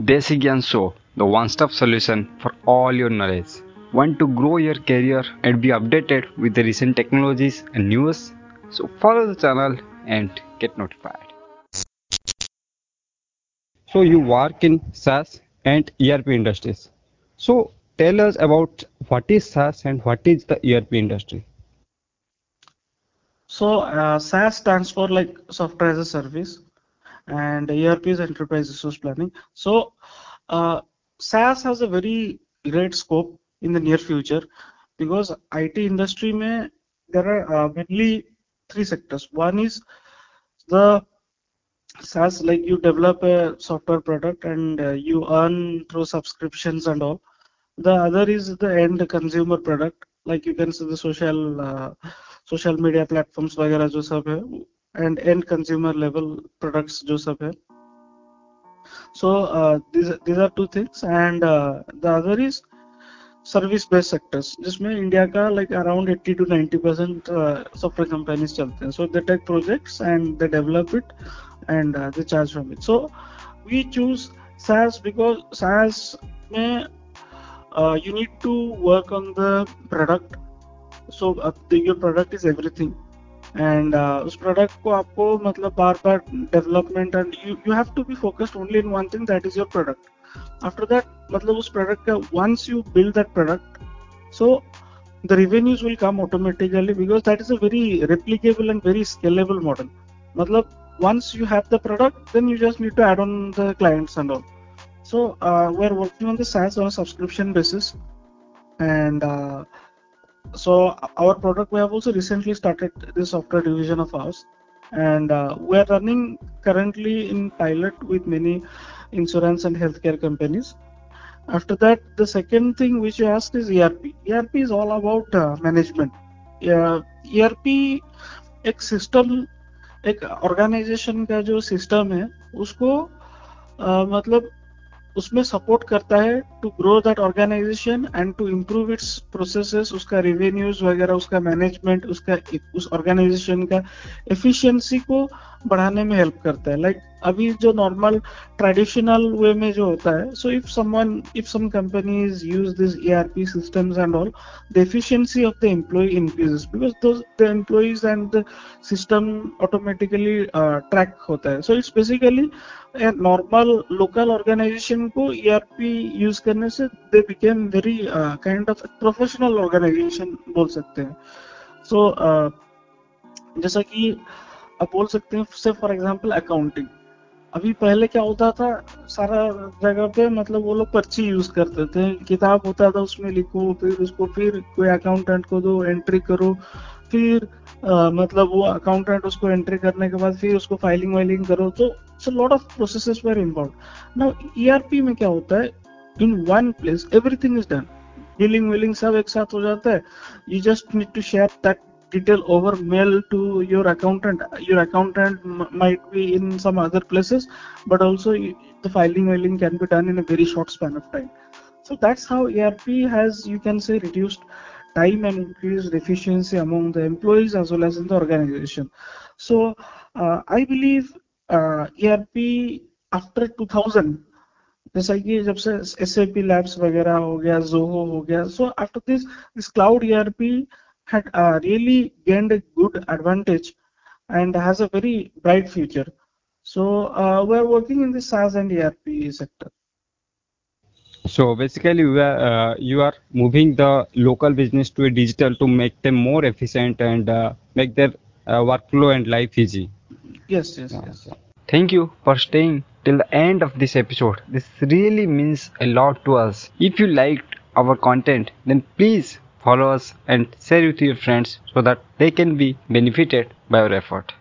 Desi Gyan Show, the one-stop solution for all your knowledge. Want to grow your career and be updated with the recent technologies and news? So follow the channel and get notified. So you work in SaaS and ERP industries. So tell us about what is SaaS and what is the ERP industry. So uh, SaaS stands for like software as a service, and ERP is enterprise resource planning. So uh, SaaS has a very great scope in the near future because IT industry में there are uh, mainly three sectors. One is the SaaS, like you develop a software product and uh, you earn through subscriptions and all. The other is the end consumer product, like you can see the social uh, social media platforms वगैरह जो सब है and end consumer level products जो सब है. So uh, these these are two things and uh, the other is service based sectors जिसमें India का like around 80 to 90 percent software companies चलते हैं so they take projects and they develop it and they charge from it so we choose SaaS because SaaS में uh, you need to work on the product so uh, the, your product is everything and uh, उस product को आपको मतलब बार बार development and you you have to be focused only in one thing that is your product after that मतलब उस product का once you build that product so the revenues will come automatically because that is a very replicable and very scalable model. Matlab, once you have the product, then you just need to add on the clients and all. So uh, we're working on the SaaS on a subscription basis, and uh, so our product we have also recently started this software division of ours and uh, we are running currently in pilot with many insurance and healthcare companies after that the second thing which you asked is erp erp is all about uh, management uh, erp एक system एक organisation का जो system है उसको uh, मतलब उसमें support करता है to grow that organisation and to improve its processes उसका रेवेन्यूज वगैरह, उसका मैनेजमेंट उसका, उस ऑर्गेनाइजेशन का एफिशिएंसी को बढ़ाने में हेल्प करता है। लाइक like, अभी जो नॉर्मल ट्रेडिशनल वे में जो होता है so if someone if some companies use this ERP systems and all the efficiency of the employ increases because the employees and the system automatically track होता है। So it's basically normal local organisation को ERP use करने से they became very kind of professional organisation बोल सकते हैं। सो so, uh, जैसा कि आप बोल सकते हैं से फॉर एग्ज़ाम्पल अकाउंटिंग अभी पहले क्या होता था सारा जगह पे मतलब वो लोग पर्ची यूज़ करते थे। किताब होता था उसमें लिखो फिर उसको फिर कोई अकाउंटेंट को दो एंट्री करो। फिर आ, मतलब वो अकाउंटेंट उसको एंट्री करने के बाद फिर उसको फाइलिंग वाइलिंग करो। तो lot of processes were involved now ERP में क्या होता है in one place everything is done billing willing सब एक साथ हो जाता है। You just need to share that detail over mail to your accountant your accountant might be in some other places but also the filing mailing can be done in a very short span of time so that's how erp has you can say reduced time and increased efficiency among the employees as well as in the organization so uh, i believe uh, erp after 2000 जैसा कि जब से S A P labs वगैरह हो गया जोहो हो गया so after this this cloud ERP had uh, really gained a good advantage and has a very bright future. So uh, we're working in the SaaS and ERP sector. So basically, we are, uh, you are moving the local business to a digital to make them more efficient and uh, make their uh, workflow and life easy. Yes, yes, yes. Thank you for staying till the end of this episode. This really means a lot to us. If you liked our content, then please follow us and share with your friends so that they can be benefited by our effort.